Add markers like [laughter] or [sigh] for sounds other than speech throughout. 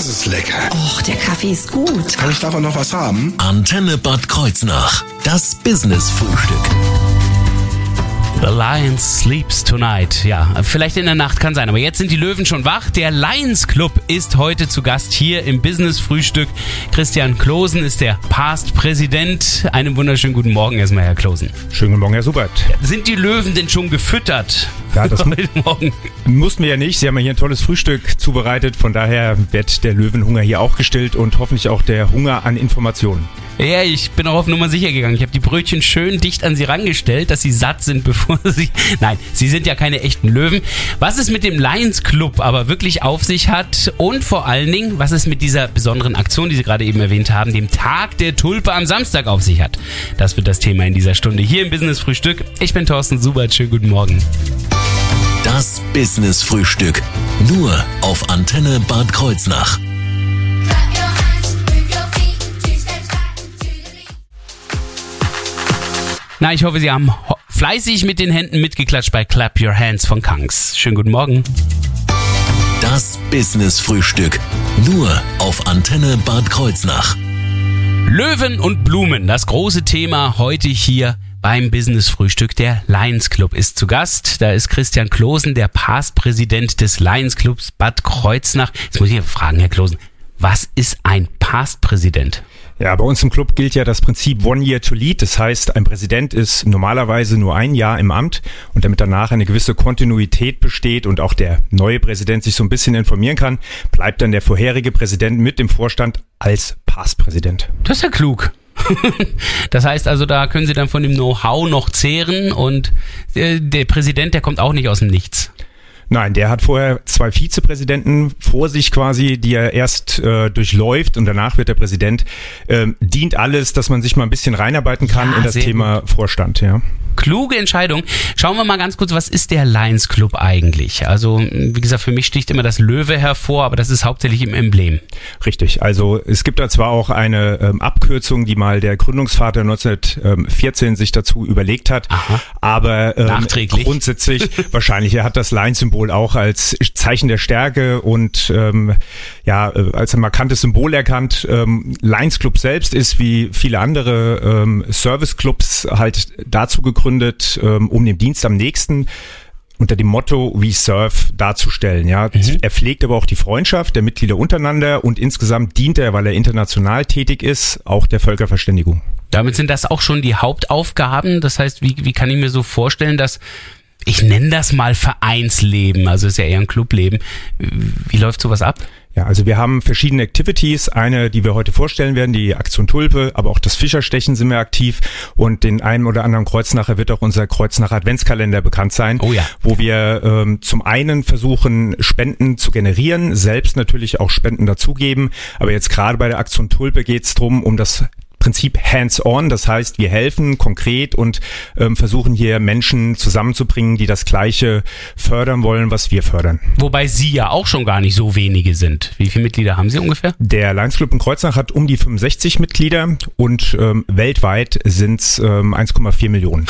Das ist lecker. Och, der Kaffee ist gut. Kann ich davon noch was haben? Antenne Bad Kreuznach. Das Business-Frühstück. The Lion sleeps tonight. Ja, vielleicht in der Nacht kann sein, aber jetzt sind die Löwen schon wach. Der Lions Club ist heute zu Gast hier im Business Frühstück. Christian Klosen ist der Past-Präsident. Einen wunderschönen guten Morgen erstmal, Herr Klosen. Schönen guten Morgen, Herr Subert. Sind die Löwen denn schon gefüttert? Ja, das [laughs] heute Morgen. mussten wir ja nicht. Sie haben ja hier ein tolles Frühstück zubereitet. Von daher wird der Löwenhunger hier auch gestillt und hoffentlich auch der Hunger an Informationen. Ja, ich bin auch auf Nummer sicher gegangen. Ich habe die Brötchen schön dicht an sie rangestellt, dass sie satt sind, [laughs] bevor sie. Nein, sie sind ja keine echten Löwen. Was es mit dem Lions Club aber wirklich auf sich hat und vor allen Dingen, was es mit dieser besonderen Aktion, die Sie gerade eben erwähnt haben, dem Tag der Tulpe am Samstag auf sich hat. Das wird das Thema in dieser Stunde hier im Business Frühstück. Ich bin Thorsten Subert. Schönen guten Morgen. Das Business-Frühstück. Nur auf Antenne Bad Kreuznach. Na, ich hoffe, Sie haben fleißig mit den Händen mitgeklatscht bei Clap Your Hands von Kangs. Schönen guten Morgen. Das Business-Frühstück. Nur auf Antenne Bad Kreuznach. Löwen und Blumen, das große Thema heute hier beim Business Frühstück. Der Lions Club ist zu Gast. Da ist Christian Klosen, der Past-Präsident des Lions Clubs Bad Kreuznach. Jetzt muss ich fragen, Herr Klosen, was ist ein Past-Präsident? Ja, bei uns im Club gilt ja das Prinzip One Year to Lead. Das heißt, ein Präsident ist normalerweise nur ein Jahr im Amt und damit danach eine gewisse Kontinuität besteht und auch der neue Präsident sich so ein bisschen informieren kann, bleibt dann der vorherige Präsident mit dem Vorstand als Past-Präsident. Das ist ja klug. [laughs] Das heißt also, da können Sie dann von dem Know-how noch zehren und äh, der Präsident, der kommt auch nicht aus dem Nichts. Nein, der hat vorher zwei Vizepräsidenten vor sich quasi, die er erst äh, durchläuft und danach wird der Präsident. Ähm, dient alles, dass man sich mal ein bisschen reinarbeiten kann Ja, in das Thema Vorstand, ja. Kluge Entscheidung. Schauen wir mal ganz kurz, was ist der Lions Club eigentlich? Also, wie gesagt, für mich sticht immer das Löwe hervor, aber das ist hauptsächlich im Emblem. Richtig. Also es gibt da zwar auch eine ähm, Abkürzung, die mal der Gründungsvater 1914 sich dazu überlegt hat, Aha. aber ähm, grundsätzlich [laughs] wahrscheinlich er hat das Lion-Symbol auch als Zeichen der Stärke und ähm, ja äh, als ein markantes Symbol erkannt. Ähm, Lions Club selbst ist wie viele andere ähm, Service-Clubs halt dazu gegründet, ähm, um den Dienst am nächsten unter dem Motto We Serve darzustellen. Ja, er pflegt aber auch die Freundschaft der Mitglieder untereinander und insgesamt dient er, weil er international tätig ist, auch der Völkerverständigung. Damit sind das auch schon die Hauptaufgaben. Das heißt, wie, wie kann ich mir so vorstellen, dass ich nenne das mal Vereinsleben, also ist ja eher ein Clubleben. Wie läuft sowas ab? Ja, also wir haben verschiedene Activities. Eine, die wir heute vorstellen werden, die Aktion Tulpe, aber auch das Fischerstechen sind wir aktiv. Und den einen oder anderen Kreuznacher wird auch unser Kreuznacher Adventskalender bekannt sein, Oh ja. wo wir ähm, zum einen versuchen, Spenden zu generieren, selbst natürlich auch Spenden dazugeben. Aber jetzt gerade bei der Aktion Tulpe geht es drum um das Prinzip hands-on, das heißt, wir helfen konkret und ähm, versuchen hier Menschen zusammenzubringen, die das Gleiche fördern wollen, was wir fördern. Wobei Sie ja auch schon gar nicht so wenige sind. Wie viele Mitglieder haben Sie ungefähr? Der Lions Club in Kreuznach hat um die 65 Mitglieder und ähm, weltweit sind es ähm, 1,4 Millionen.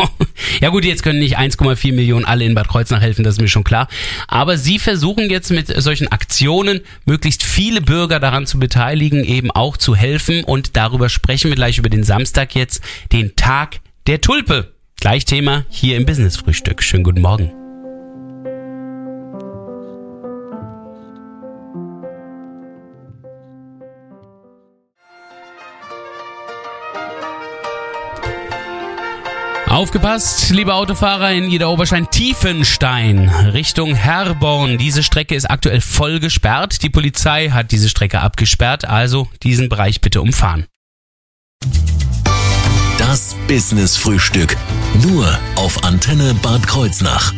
[laughs] ja gut, jetzt können nicht 1,4 Millionen alle in Bad Kreuznach helfen, das ist mir schon klar. Aber Sie versuchen jetzt mit solchen Aktionen möglichst viele Bürger daran zu beteiligen, eben auch zu helfen. Und darüber sprechen wir gleich über den Samstag jetzt, den Tag der Tulpe. Gleich Thema hier im Business Frühstück. Schönen guten Morgen. Aufgepasst, liebe Autofahrer in Ida Oberstein Tiefenstein Richtung Herborn. Diese Strecke ist aktuell voll gesperrt. Die Polizei hat diese Strecke abgesperrt, also diesen Bereich bitte umfahren. Das Business-Frühstück. Nur auf Antenne Bad Kreuznach.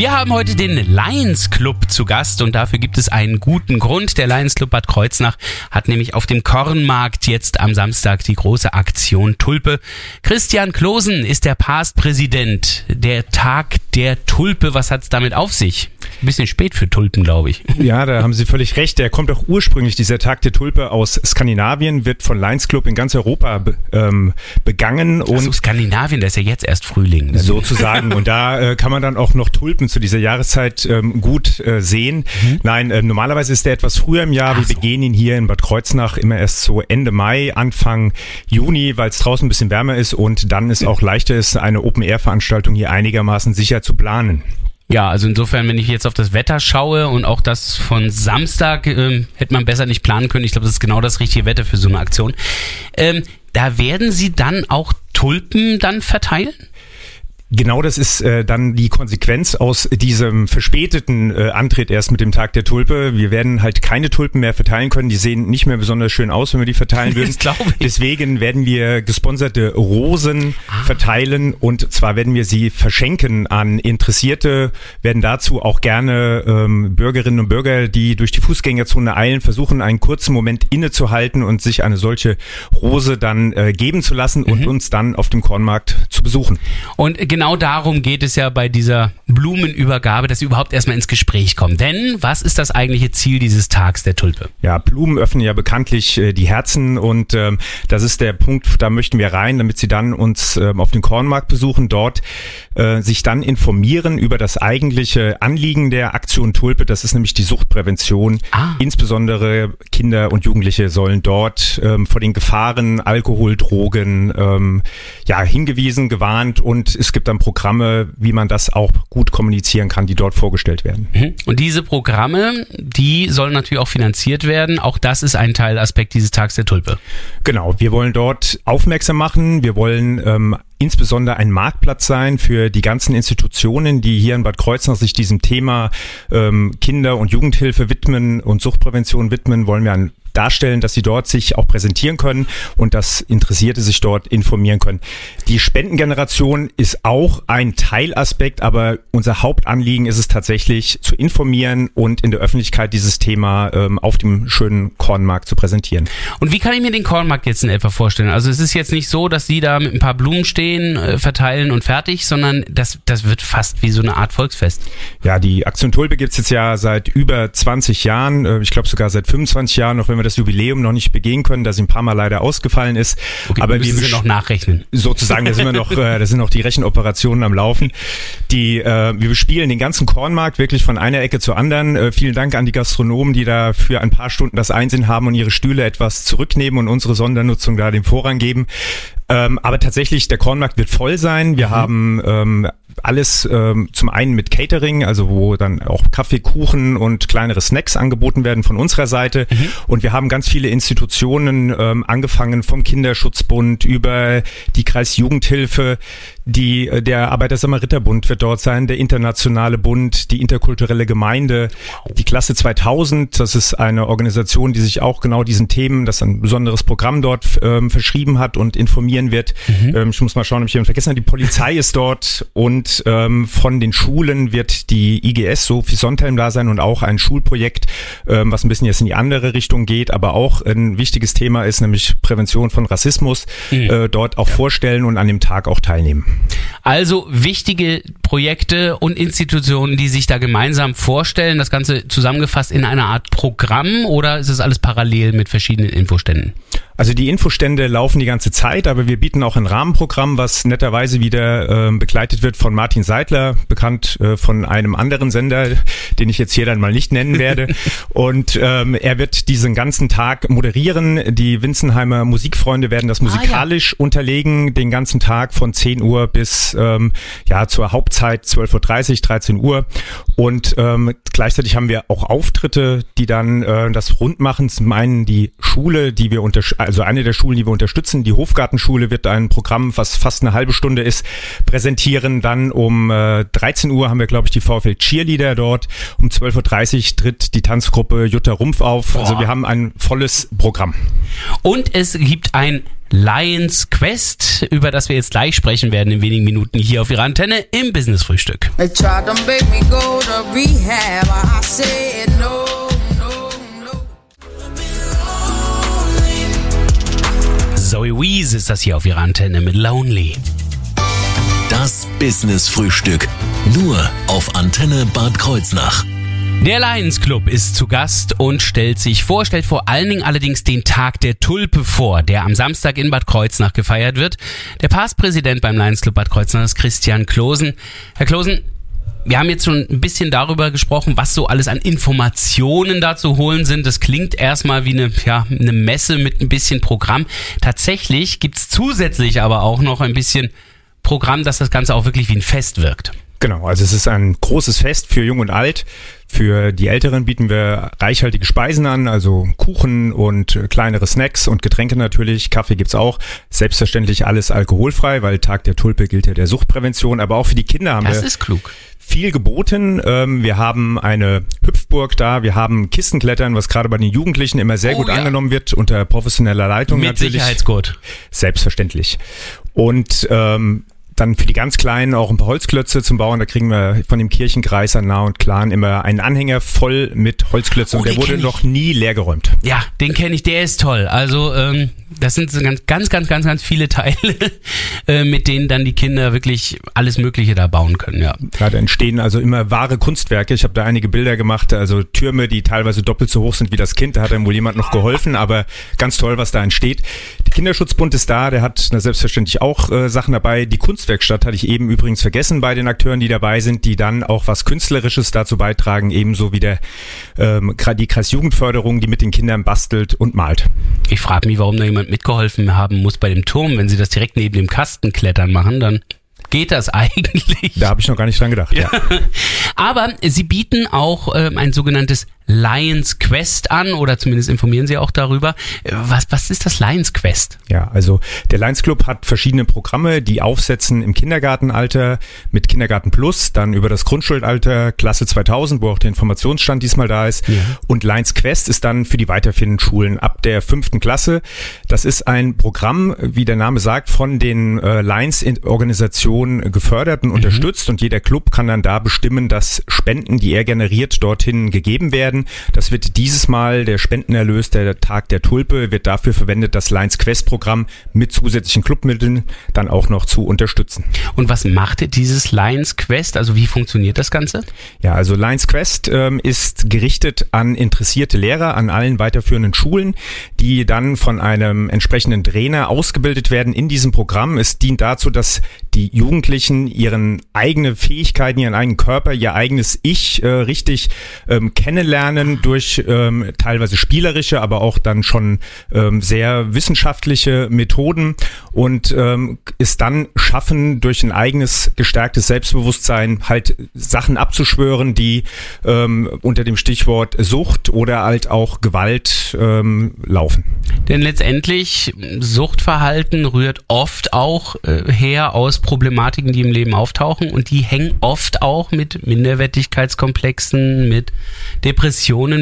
Wir haben heute den Lions Club zu Gast und dafür gibt es einen guten Grund. Der Lions Club Bad Kreuznach hat nämlich auf dem Kornmarkt jetzt am Samstag die große Aktion Tulpe. Christian Klosen ist der Past-Präsident. Der Tag der Tulpe, was hat's damit auf sich? Ein bisschen spät für Tulpen, glaube ich. [laughs] Ja, da haben Sie völlig recht. Der kommt auch ursprünglich, dieser Tag der Tulpe, aus Skandinavien, wird von Lions Club in ganz Europa be, ähm, begangen und Also Skandinavien, da ist ja jetzt erst Frühling. sozusagen. Und da äh, kann man dann auch noch Tulpen Tulpen zu dieser Jahreszeit ähm, gut äh, sehen. Nein, äh, normalerweise ist der etwas früher im Jahr. Wir begehen ihn hier in Bad Kreuznach immer erst so Ende Mai, Anfang Juni, weil es draußen ein bisschen wärmer ist und dann es auch leichter ist, eine Open-Air-Veranstaltung hier einigermaßen sicher zu planen. Ja, also insofern, wenn ich jetzt auf das Wetter schaue und auch das von Samstag, ähm, hätte man besser nicht planen können. Ich glaube, das ist genau das richtige Wetter für so eine Aktion. Ähm, da werden Sie dann auch Tulpen dann verteilen? Genau das ist äh, dann die Konsequenz aus diesem verspäteten äh, Antritt erst mit dem Tag der Tulpe. Wir werden halt keine Tulpen mehr verteilen können. Die sehen nicht mehr besonders schön aus, wenn wir die verteilen [laughs] würden. Deswegen werden wir gesponserte Rosen verteilen und zwar werden wir sie verschenken an Interessierte, werden dazu auch gerne ähm, Bürgerinnen und Bürger, die durch die Fußgängerzone eilen, versuchen einen kurzen Moment innezuhalten und sich eine solche Rose dann äh, geben zu lassen und uns dann auf dem Kornmarkt zu besuchen. Und genau darum geht es ja bei dieser Blumenübergabe, dass sie überhaupt erstmal ins Gespräch kommen. Denn was ist das eigentliche Ziel dieses Tags der Tulpe? Ja, Blumen öffnen ja bekanntlich äh, die Herzen und ähm, das ist der Punkt, da möchten wir rein, damit Sie dann uns ähm, auf den Kornmarkt besuchen, dort äh, sich dann informieren über das eigentliche Anliegen der Aktion Tulpe. Das ist nämlich die Suchtprävention. Ah. Insbesondere Kinder und Jugendliche sollen dort ähm, vor den Gefahren Alkohol, Drogen ähm, ja hingewiesen, gewarnt und es gibt dann Programme, wie man das auch gut kommunizieren kann, die dort vorgestellt werden. Mhm. Und diese Programme, die sollen natürlich auch finanziert werden. Auch das ist ein Teilaspekt dieses Tags der Tulpe. Genau, wir wollen dort aufmerksam machen. Wir wollen ähm, insbesondere ein Marktplatz sein für die ganzen Institutionen, die hier in Bad Kreuznach sich diesem Thema ähm, Kinder- und Jugendhilfe widmen und Suchtprävention widmen, wollen wir ein darstellen, dass sie dort sich auch präsentieren können und dass Interessierte sich dort informieren können. Die Spendengeneration ist auch ein Teilaspekt, aber unser Hauptanliegen ist es tatsächlich zu informieren und in der Öffentlichkeit dieses Thema ähm, auf dem schönen Kornmarkt zu präsentieren. Und wie kann ich mir den Kornmarkt jetzt in etwa vorstellen? Also es ist jetzt nicht so, dass Sie da mit ein paar Blumen stehen, äh, verteilen und fertig, sondern das, das wird fast wie so eine Art Volksfest. Ja, die Aktion Tulpe gibt's jetzt ja seit über 20 Jahren, äh, ich glaube sogar seit 25 Jahren, auch wenn wir das Jubiläum noch nicht begehen können, da sie ein paar Mal leider ausgefallen ist. Okay, Aber müssen wir Sie noch nachrechnen. sozusagen, da sind wir noch, [laughs] äh, da sind noch die Rechenoperationen am Laufen. Die, äh, wir bespielen den ganzen Kornmarkt wirklich von einer Ecke zur anderen. Äh, vielen Dank an die Gastronomen, die da für ein paar Stunden das Einsehen haben und ihre Stühle etwas zurücknehmen und unsere Sondernutzung da den Vorrang geben. Ähm, aber tatsächlich, der Kornmarkt wird voll sein. Wir haben ähm, alles ähm, zum einen mit Catering, also wo dann auch Kaffee, Kuchen und kleinere Snacks angeboten werden von unserer Seite. Und wir haben ganz viele Institutionen, ähm, angefangen vom Kinderschutzbund über die Kreisjugendhilfe, die, äh, der Arbeiter-Samariter-Bund wird dort sein, der internationale Bund, die interkulturelle Gemeinde, die Klasse 2000, das ist eine Organisation, die sich auch genau diesen Themen, das ein besonderes Programm dort ähm, verschrieben hat und informieren wird. Ähm, ich muss mal schauen, ob ich jemanden vergessen habe. Die Polizei ist dort und ähm, von den Schulen wird die IGS, so wie Sondheim da sein und auch ein Schulprojekt, ähm, was ein bisschen jetzt in die andere Richtung geht, aber auch ein wichtiges Thema ist, nämlich Prävention von Rassismus, äh, dort auch vorstellen und an dem Tag auch teilnehmen. Also wichtige Projekte und Institutionen, die sich da gemeinsam vorstellen, das Ganze zusammengefasst in einer Art Programm oder ist es alles parallel mit verschiedenen Infoständen? Also die Infostände laufen die ganze Zeit, aber wir bieten auch ein Rahmenprogramm, was netterweise wieder ähm, begleitet wird von Martin Seidler, bekannt äh, von einem anderen Sender, den ich jetzt hier dann mal nicht nennen werde. [laughs] Und ähm, er wird diesen ganzen Tag moderieren. Die Winzenheimer Musikfreunde werden das musikalisch unterlegen, den ganzen Tag von 10 Uhr bis ähm, ja zur Hauptzeit 12.30 Uhr, 13 Uhr. Und ähm, gleichzeitig haben wir auch Auftritte, die dann äh, das rund machen. Zum einen die Schule, die wir unter also eine der Schulen, die wir unterstützen, die Hofgartenschule wird ein Programm, was fast eine halbe Stunde ist, präsentieren. Dann um äh, 13 Uhr haben wir, glaube ich, die VfL Cheerleader dort. Um 12.30 Uhr tritt die Tanzgruppe Jutta Rumpf auf. Also wir haben ein volles Programm. Und es gibt ein Lions Quest, über das wir jetzt gleich sprechen werden in wenigen Minuten hier auf Ihrer Antenne im Business Frühstück. Zoe Weeze ist das hier auf Ihrer Antenne mit Lonely. Das Business Frühstück. Nur auf Antenne Bad Kreuznach. Der Lions Club ist zu Gast und stellt sich vor, stellt vor allen Dingen allerdings den Tag der Tulpe vor, der am Samstag in Bad Kreuznach gefeiert wird. Der Pastpräsident beim Lions Club Bad Kreuznach ist Christian Klosen. Herr Klosen, Wir haben jetzt schon ein bisschen darüber gesprochen, was so alles an Informationen da zu holen sind. Das klingt erstmal wie eine, ja, eine Messe mit ein bisschen Programm. Tatsächlich gibt's zusätzlich aber auch noch ein bisschen Programm, dass das Ganze auch wirklich wie ein Fest wirkt. Genau, also es ist ein großes Fest für Jung und Alt. Für die Älteren bieten wir reichhaltige Speisen an, also Kuchen und kleinere Snacks und Getränke natürlich. Kaffee gibt's auch. Selbstverständlich alles alkoholfrei, weil Tag der Tulpe gilt ja der Suchtprävention. Aber auch für die Kinder haben Das wir ist klug. Viel geboten. Ähm, wir haben eine Hüpfburg da, wir haben Kistenklettern, was gerade bei den Jugendlichen immer sehr Oh gut ja. angenommen wird, unter professioneller Leitung Mit natürlich. Sicherheitsgurt. Selbstverständlich. Und ähm, dann für die ganz Kleinen auch ein paar Holzklötze zum Bauen. Da kriegen wir von dem Kirchenkreis an Nah und Clan immer einen Anhänger voll mit Holzklötzen. Oh, und der wurde noch nie leer geräumt. Ja, den kenne ich, der ist toll. Also ähm, das sind so ganz, ganz, ganz, ganz, ganz viele [laughs] Teile, äh, mit denen dann die Kinder wirklich alles Mögliche da bauen können. Ja. Ja, da entstehen also immer wahre Kunstwerke. Ich habe da einige Bilder gemacht, also Türme, die teilweise doppelt so hoch sind wie das Kind. Da hat einem wohl jemand noch geholfen, aber ganz toll, was da entsteht. Der Kinderschutzbund ist da, der hat na, selbstverständlich auch äh, Sachen dabei. Die Kunstwerkstatt hatte ich eben übrigens vergessen bei den Akteuren, die dabei sind, die dann auch was Künstlerisches dazu beitragen, ebenso wie der ähm, die Kreisjugendförderung, die mit den Kindern bastelt und malt. Ich frage mich, warum da jemand mitgeholfen haben muss bei dem Turm. Wenn sie das direkt neben dem Kasten klettern machen, dann geht das [laughs] eigentlich. Da habe ich noch gar nicht dran gedacht. Ja. [laughs] Aber sie bieten auch ähm, ein sogenanntes Lions Quest an oder zumindest informieren sie auch darüber. Äh, Was, was ist das Lions Quest? Ja, also der Lions Club hat verschiedene Programme, die aufsetzen im Kindergartenalter mit Kindergarten Plus, dann über das Grundschulalter, Klasse 2000, wo auch der Informationsstand diesmal da ist. Und Lions Quest ist dann für die weiterführenden Schulen ab der fünften Klasse. Das ist ein Programm, wie der Name sagt, von den äh, Lions-Organisationen gefördert und unterstützt und jeder Club kann dann da bestimmen, dass Spenden, die er generiert, dorthin gegeben werden. Das wird dieses Mal der Spendenerlös der Tag der Tulpe wird dafür verwendet, das Lions Quest Programm mit zusätzlichen Clubmitteln dann auch noch zu unterstützen. Und was macht dieses Lions Quest? Also wie funktioniert das Ganze? Ja, also Lions Quest ähm, ist gerichtet an interessierte Lehrer an allen weiterführenden Schulen, die dann von einem entsprechenden Trainer ausgebildet werden in diesem Programm. Es dient dazu, dass die Jugendlichen ihren eigene Fähigkeiten, ihren eigenen Körper, ihr eigenes Ich äh, richtig ähm, kennenlernen durch ähm, teilweise spielerische, aber auch dann schon ähm, sehr wissenschaftliche Methoden und ähm, es dann schaffen, durch ein eigenes gestärktes Selbstbewusstsein halt Sachen abzuschwören, die ähm, unter dem Stichwort Sucht oder halt auch Gewalt ähm, laufen. Denn letztendlich Suchtverhalten rührt oft auch äh, her aus Problematiken, die im Leben auftauchen und die hängen oft auch mit Minderwertigkeitskomplexen, mit Depressionen,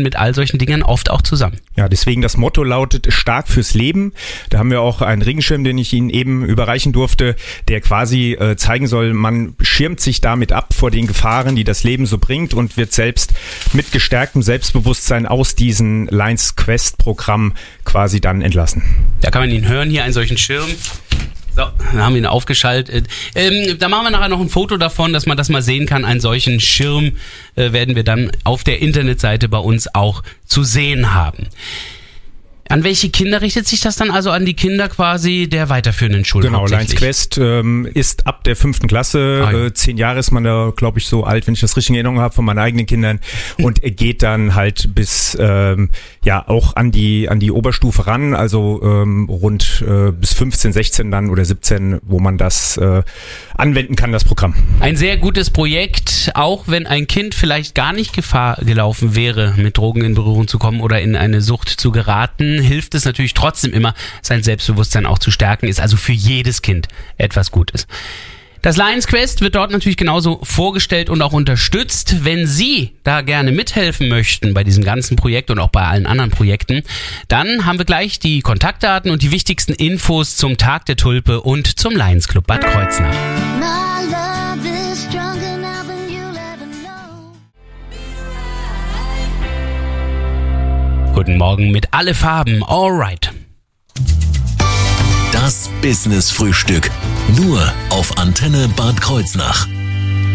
mit all solchen Dingen oft auch zusammen. Ja, deswegen das Motto lautet stark fürs Leben. Da haben wir auch einen Regenschirm, den ich Ihnen eben überreichen durfte, der quasi äh, zeigen soll, man schirmt sich damit ab vor den Gefahren, die das Leben so bringt und wird selbst mit gestärktem Selbstbewusstsein aus diesem Lions Quest Programm quasi dann entlassen. Da kann man ihn hören, hier einen solchen Schirm. So, dann haben wir ihn aufgeschaltet. Ähm, da machen wir nachher noch ein Foto davon, dass man das mal sehen kann. Einen solchen Schirm äh, werden wir dann auf der Internetseite bei uns auch zu sehen haben. An welche Kinder richtet sich das dann also an die Kinder quasi der weiterführenden Schulen? Genau, Lions? Quest ähm, ist ab der fünften Klasse. Ah, ja. äh, zehn Jahre ist man da, glaube ich, so alt, wenn ich das richtig in Erinnerung habe, von meinen eigenen Kindern. [laughs] Und er geht dann halt bis ähm, ja auch an die an die Oberstufe ran, also ähm, rund äh, bis 15, 16 dann oder 17, wo man das äh, anwenden kann, das Programm. Ein sehr gutes Projekt, auch wenn ein Kind vielleicht gar nicht Gefahr gelaufen wäre, mit Drogen in Berührung zu kommen oder in eine Sucht zu geraten, hilft es natürlich trotzdem immer, sein Selbstbewusstsein auch zu stärken, ist also für jedes Kind etwas Gutes. Das Lions Quest wird dort natürlich genauso vorgestellt und auch unterstützt. Wenn Sie da gerne mithelfen möchten bei diesem ganzen Projekt und auch bei allen anderen Projekten, dann haben wir gleich die Kontaktdaten und die wichtigsten Infos zum Tag der Tulpe und zum Lions Club Bad Kreuznach. Guten Morgen mit alle Farben. Alright. Das Business Frühstück. Nur auf Antenne Bad Kreuznach.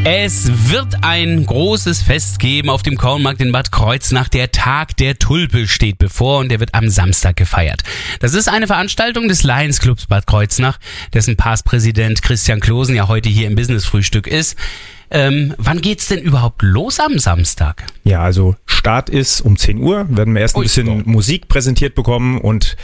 Es wird ein großes Fest geben auf dem Kornmarkt in Bad Kreuznach. Der Tag der Tulpe steht bevor und der wird am Samstag gefeiert. Das ist eine Veranstaltung des Lions Clubs Bad Kreuznach, dessen Passpräsident Christian Klosen ja heute hier im Business Frühstück ist. Ähm, wann geht's denn überhaupt los am Samstag? Ja, also Start ist um 10 Uhr, werden wir erst ein Ui, bisschen ja. Musik präsentiert bekommen und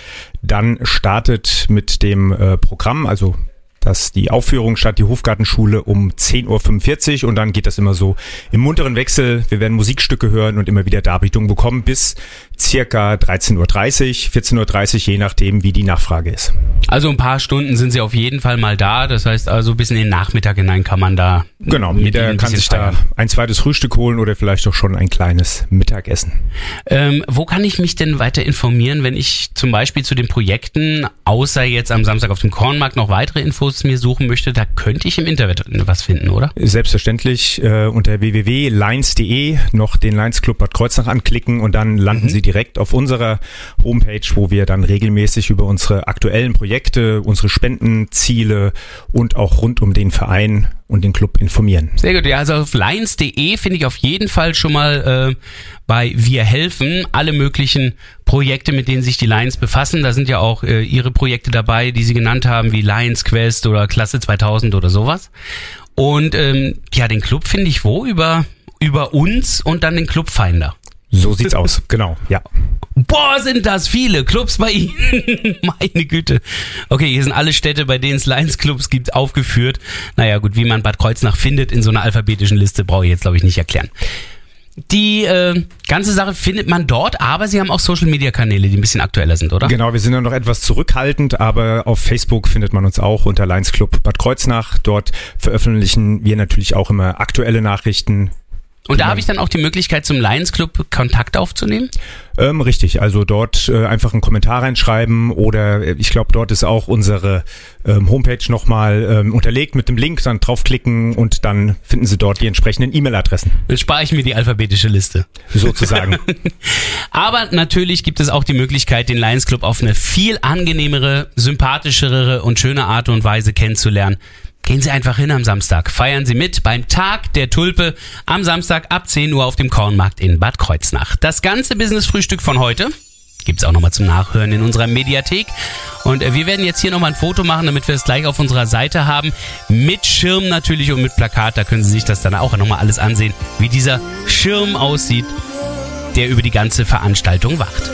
dann startet mit dem äh, Programm, also dass die Aufführung statt die Hofgartenschule um 10.45 Uhr und dann geht das immer so im munteren Wechsel. Wir werden Musikstücke hören und immer wieder Darbietungen bekommen bis circa 13.30 Uhr, 14.30 Uhr, je nachdem, wie die Nachfrage ist. Also ein paar Stunden sind sie auf jeden Fall mal da. Das heißt also bis in den Nachmittag hinein kann man da. Genau, mit jeder kann sich da feiern. ein zweites Frühstück holen oder vielleicht auch schon ein kleines Mittagessen. Ähm, wo kann ich mich denn weiter informieren, wenn ich zum Beispiel zu den Projekten, außer jetzt am Samstag auf dem Kornmarkt, noch weitere Infos mir suchen möchte? Da könnte ich im Internet was finden, oder? Selbstverständlich äh, unter www.lines.de noch den Lions Club Bad Kreuznach anklicken und dann landen Mhm. Sie direkt auf unserer Homepage, wo wir dann regelmäßig über unsere aktuellen Projekte, unsere Spendenziele und auch rund um den Verein und den Club informieren. Sehr gut, ja, also auf lions.de finde ich auf jeden Fall schon mal äh, bei Wir helfen alle möglichen Projekte, mit denen sich die Lions befassen. Da sind ja auch äh, ihre Projekte dabei, die sie genannt haben, wie Lions Quest oder Klasse 2000 oder sowas. Und ähm, ja, den Club finde ich wo? Über, über uns und dann den Clubfinder. So sieht's aus, genau, ja. Boah, sind das viele Clubs bei Ihnen. [laughs] Meine Güte. Okay, hier sind alle Städte, bei denen es Lions Clubs gibt, aufgeführt. Naja, gut, wie man Bad Kreuznach findet in so einer alphabetischen Liste, brauche ich jetzt, glaube ich, nicht erklären. Die äh, ganze Sache findet man dort, aber Sie haben auch Social-Media-Kanäle, die ein bisschen aktueller sind, oder? Genau, wir sind ja noch etwas zurückhaltend, aber auf Facebook findet man uns auch unter Lions Club Bad Kreuznach. Dort veröffentlichen wir natürlich auch immer aktuelle Nachrichten. Und da habe ich dann auch die Möglichkeit, zum Lions Club Kontakt aufzunehmen. Ähm, richtig, also dort äh, einfach einen Kommentar reinschreiben oder äh, ich glaube, dort ist auch unsere ähm, Homepage nochmal ähm, unterlegt mit dem Link, dann draufklicken und dann finden Sie dort die entsprechenden E-Mail-Adressen, Dann spare ich mir die alphabetische Liste. sozusagen. [laughs] Aber natürlich gibt es auch die Möglichkeit, den Lions Club auf eine viel angenehmere, sympathischere und schöne Art und Weise kennenzulernen. Gehen Sie einfach hin am Samstag. Feiern Sie mit beim Tag der Tulpe am Samstag ab 10 Uhr auf dem Kornmarkt in Bad Kreuznach. Das ganze Business-Frühstück von heute gibt's auch nochmal zum Nachhören in unserer Mediathek. Und äh, wir werden jetzt hier nochmal ein Foto machen, damit wir es gleich auf unserer Seite haben. Mit Schirm natürlich und mit Plakat. Da können Sie sich das dann auch nochmal alles ansehen, wie dieser Schirm aussieht, der über die ganze Veranstaltung wacht.